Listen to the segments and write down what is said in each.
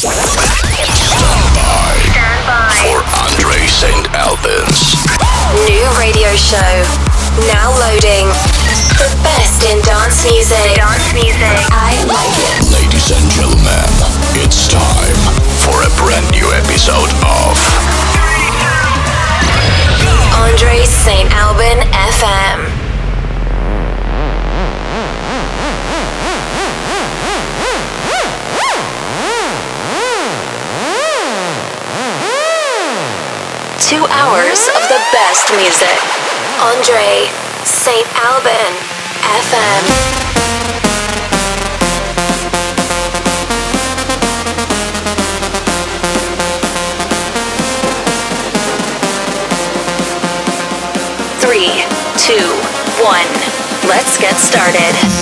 Stand by. Stand by. For Andre St. Albans. New radio show. Now loading. The best in dance music. Dance music. I like it. Ladies and gentlemen, it's time for a brand new episode of Andre St. Alban FM. Two hours of the best music. Andre St. Alban FM. Three, two, one. Let's get started.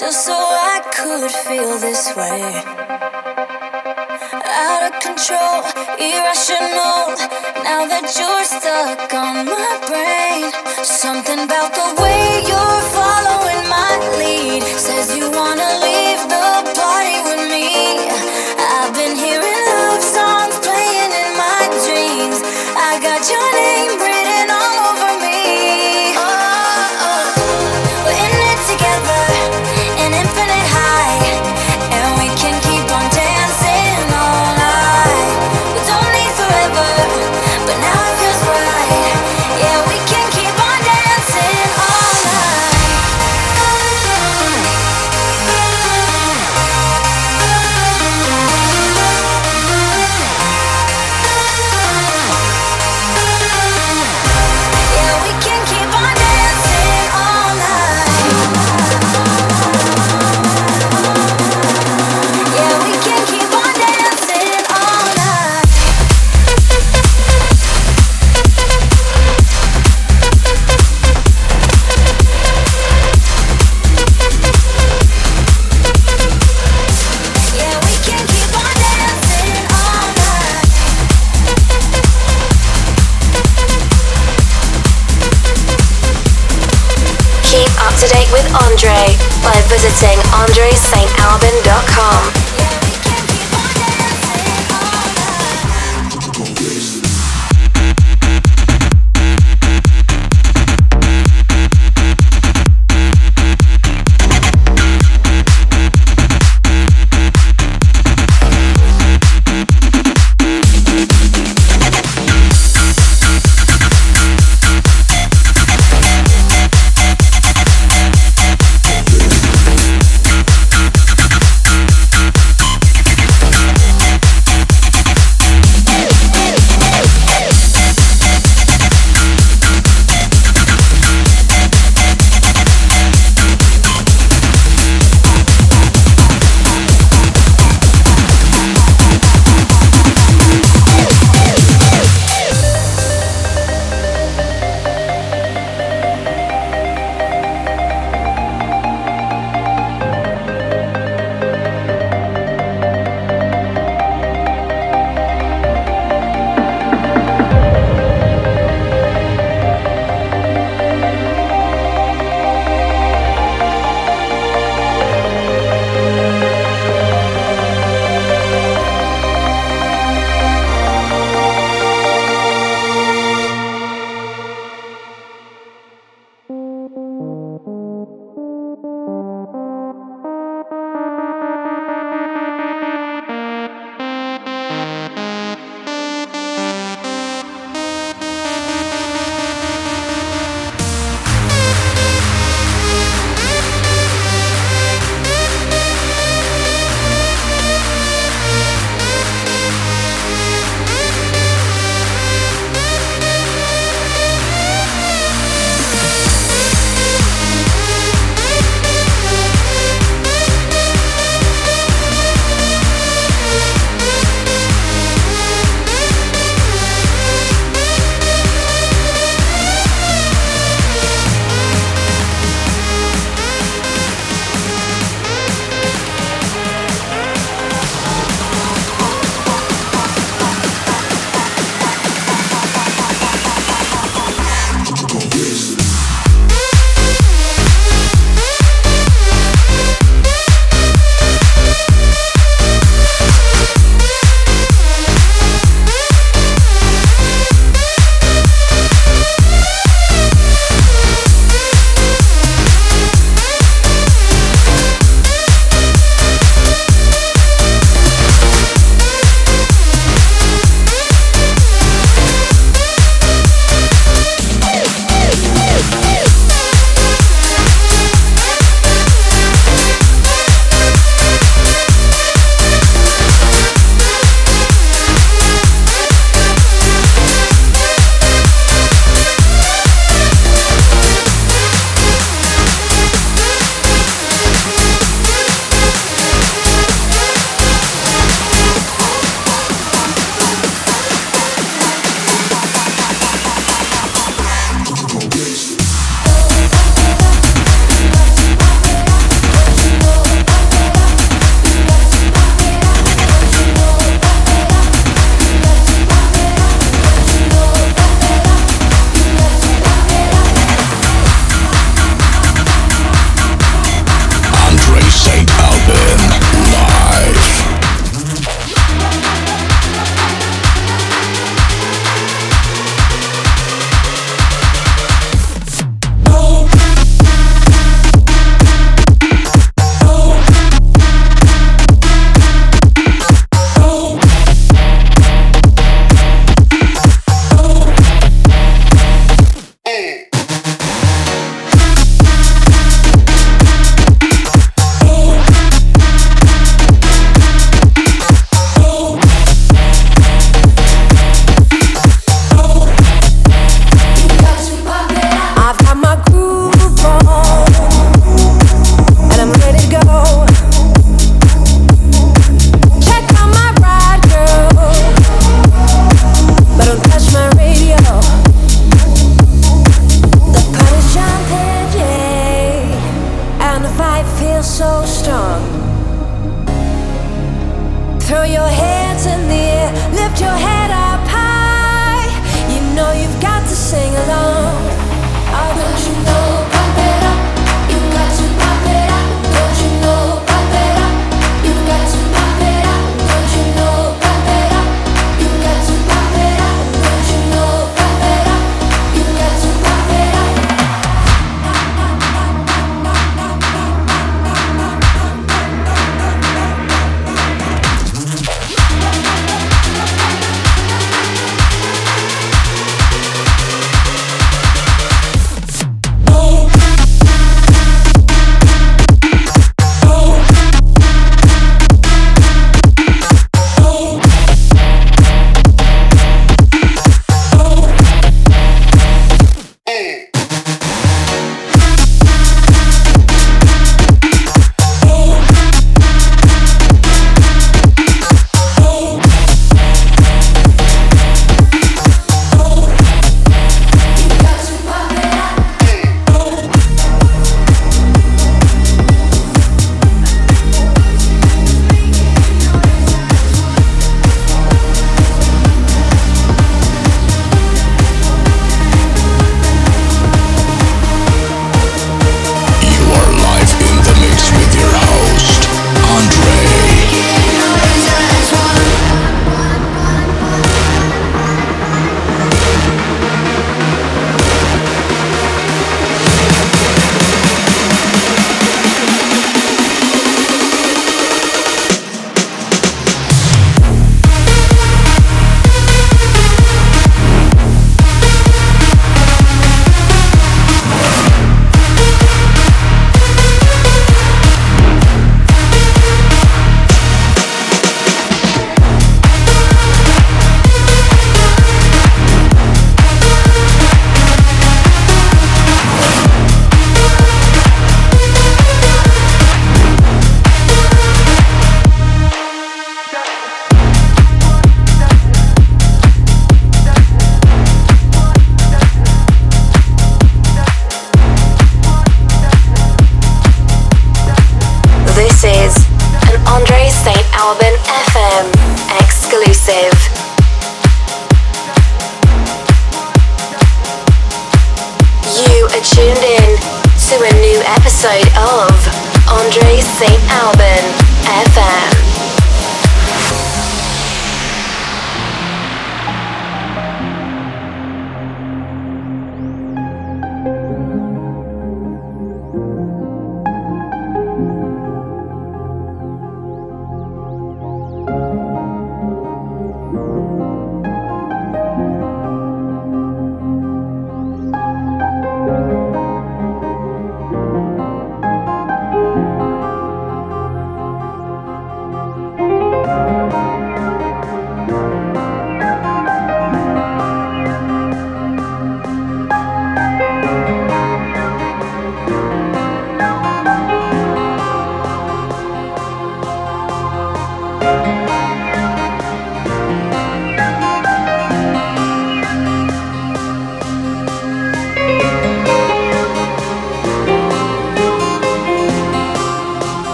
just so I could feel this way. Out of control, irrational. Now that you're stuck on my brain, something about the way you're following my lead says you wanna leave the party with me. I've been hearing love songs playing in my dreams. I got your name.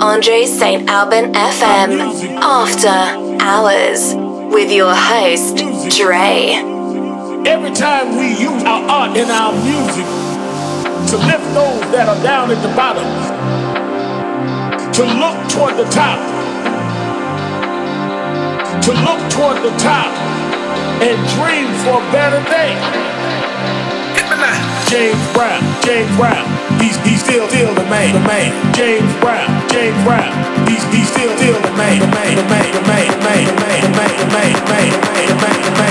Andre St. Alban FM After Hours with your host, Dre. Every time we use our art and our music to lift those that are down at the bottom, to look toward the top, to look toward the top and dream for a better day. James Brown, James Brown, he's he's still still the man, the man. James Brown, James Brown, he's he's still still the man, the man, the man, the man, the man, the man, the man, the man, the man, the man, the man,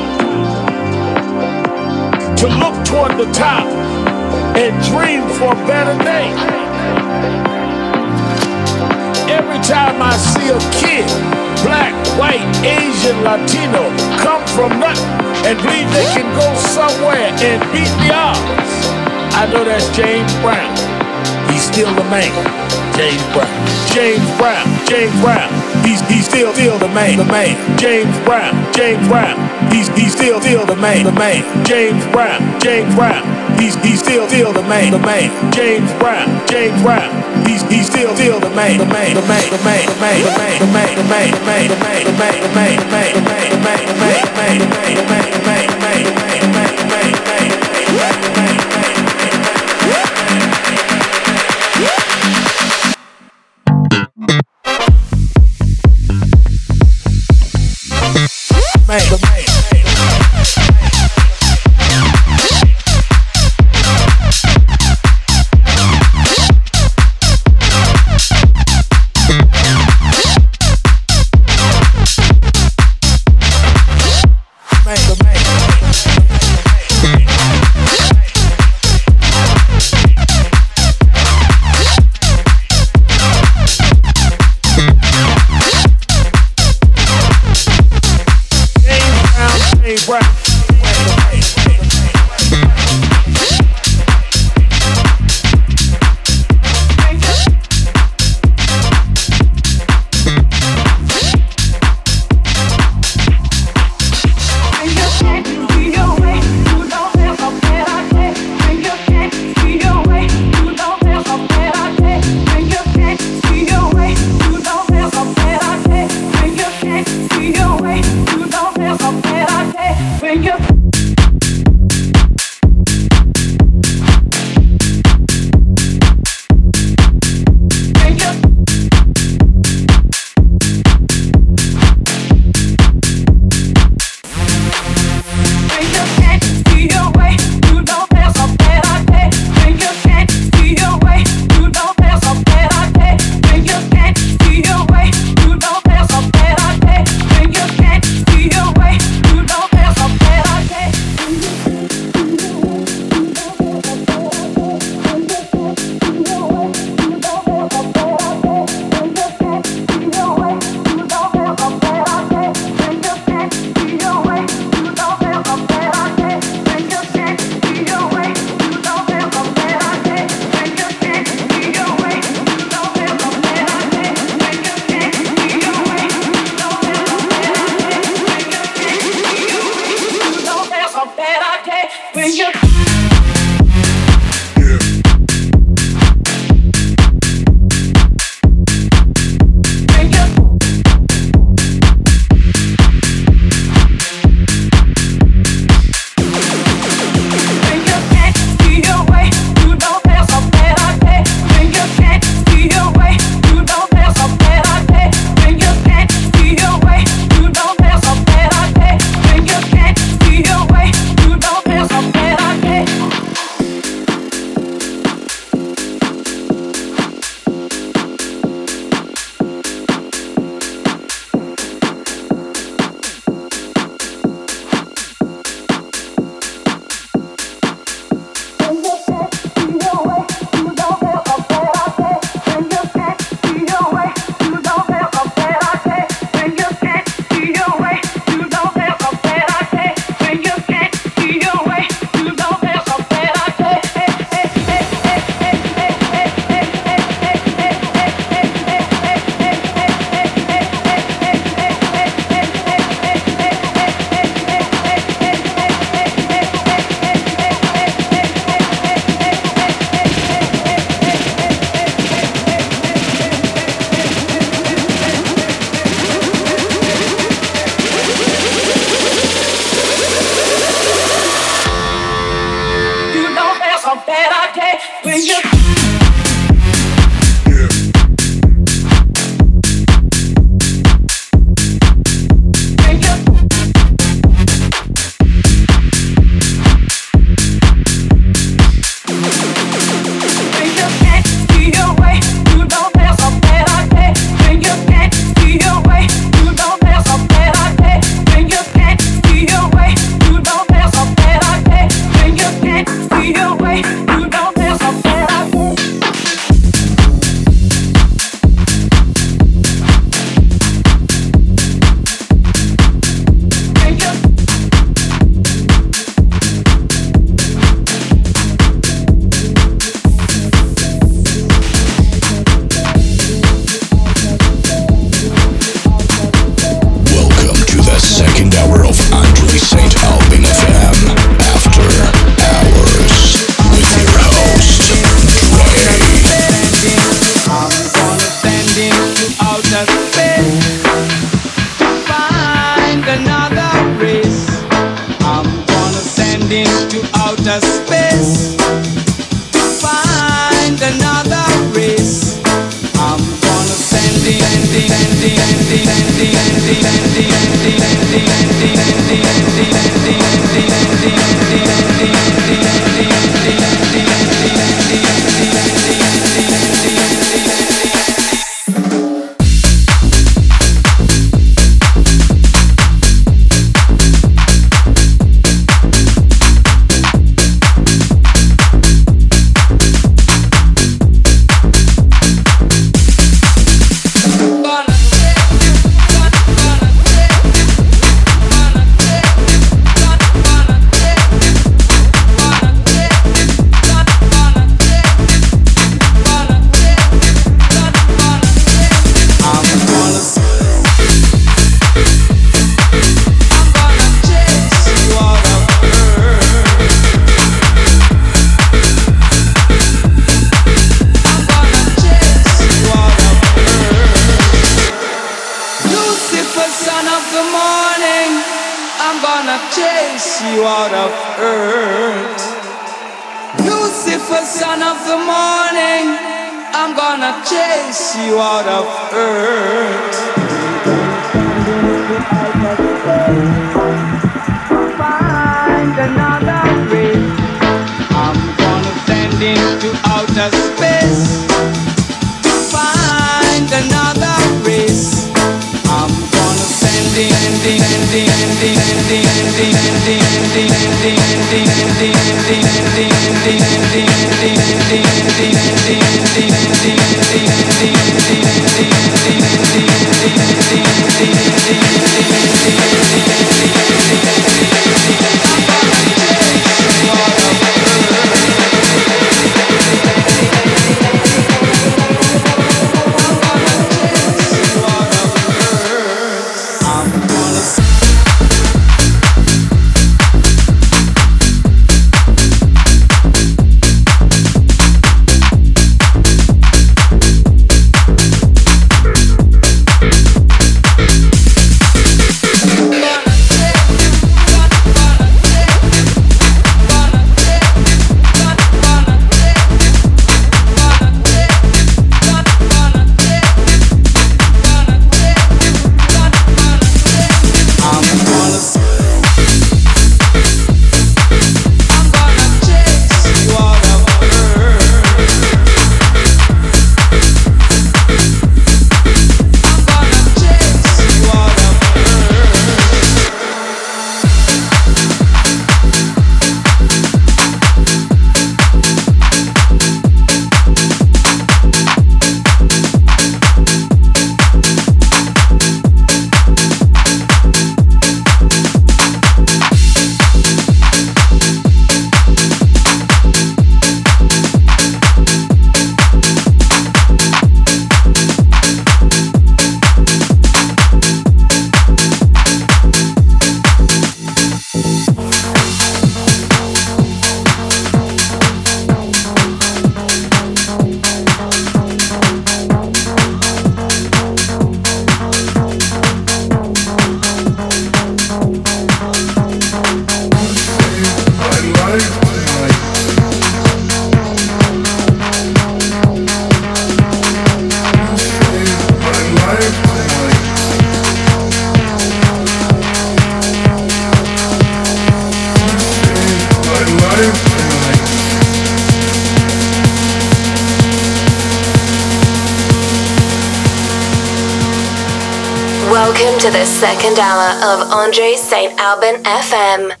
Andre St. Albin FM.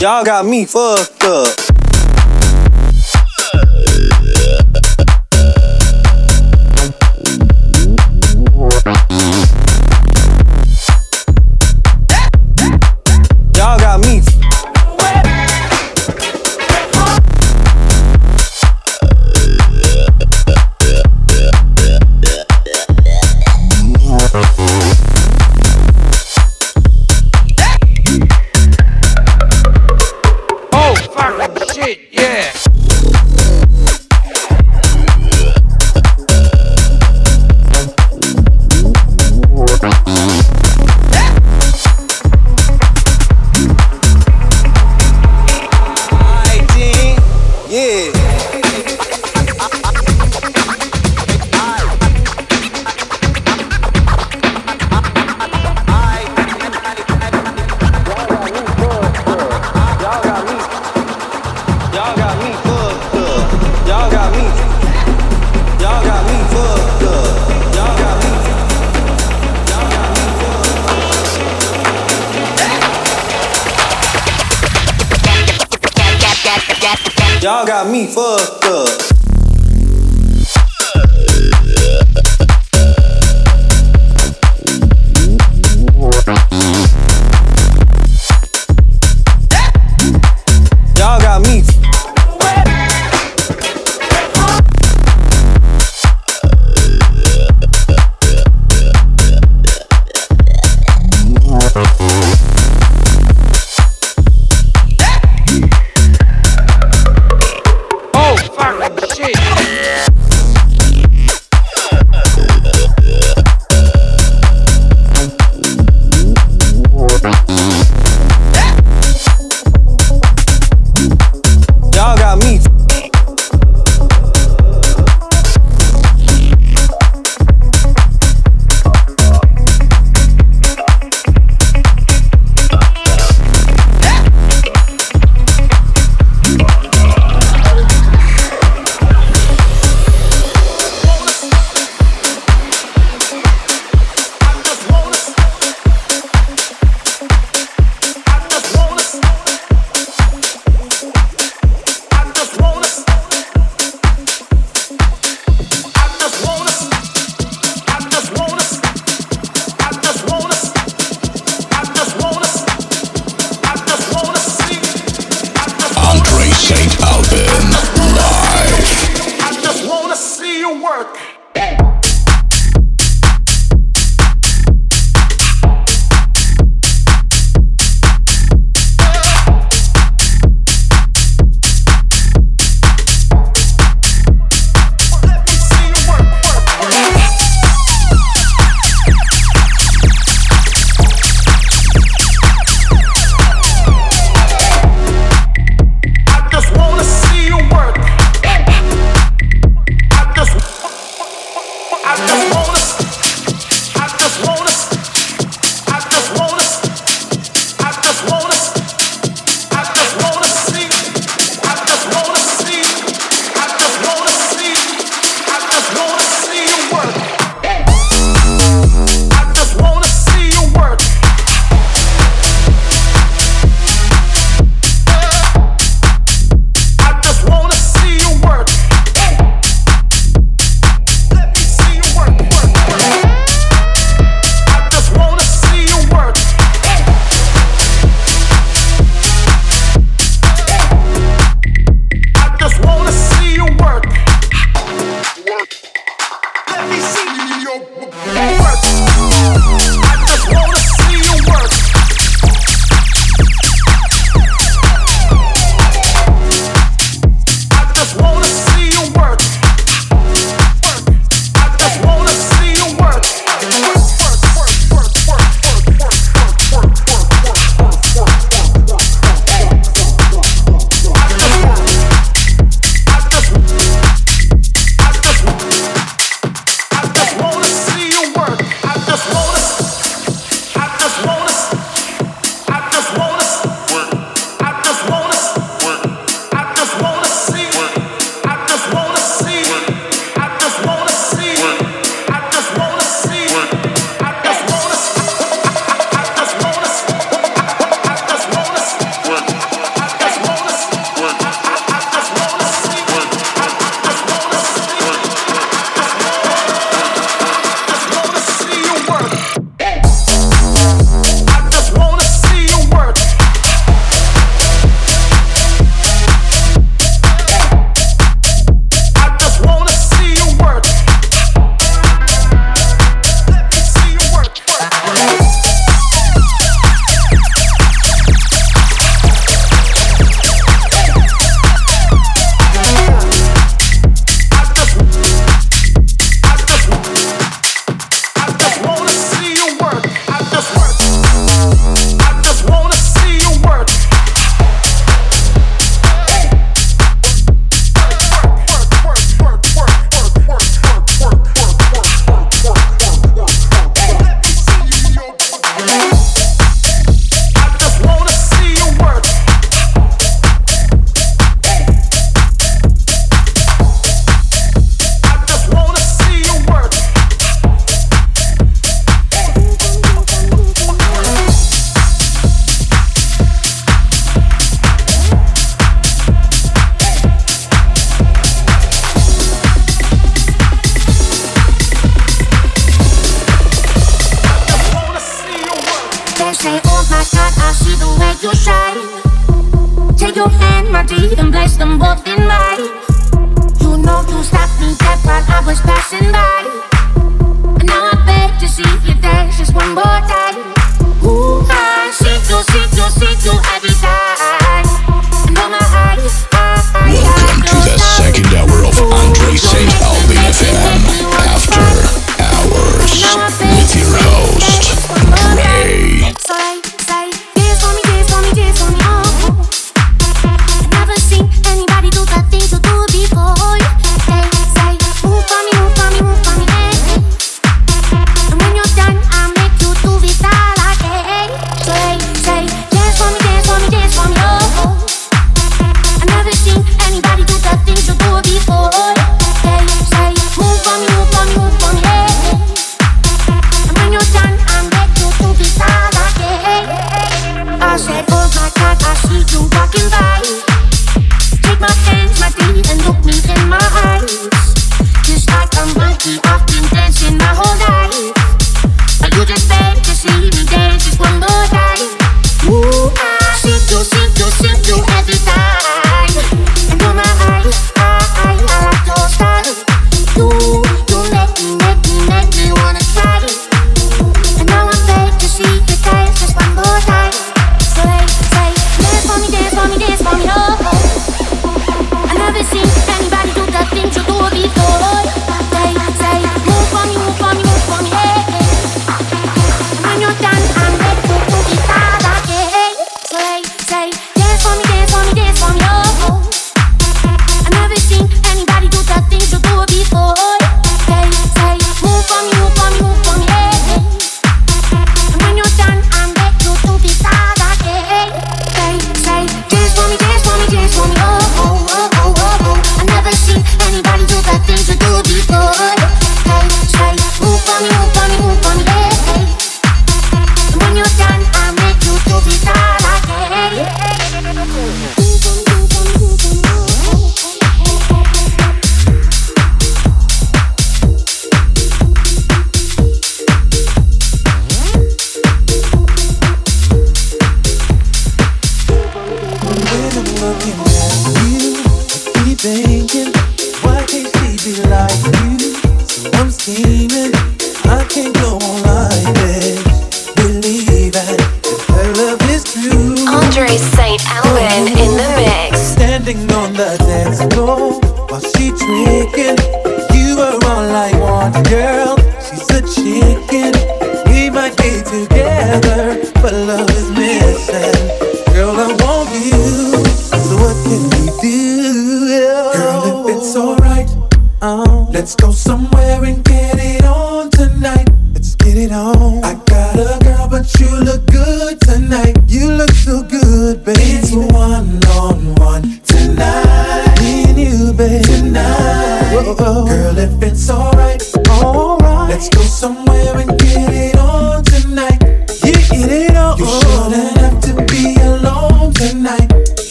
Y'all got me fucked up.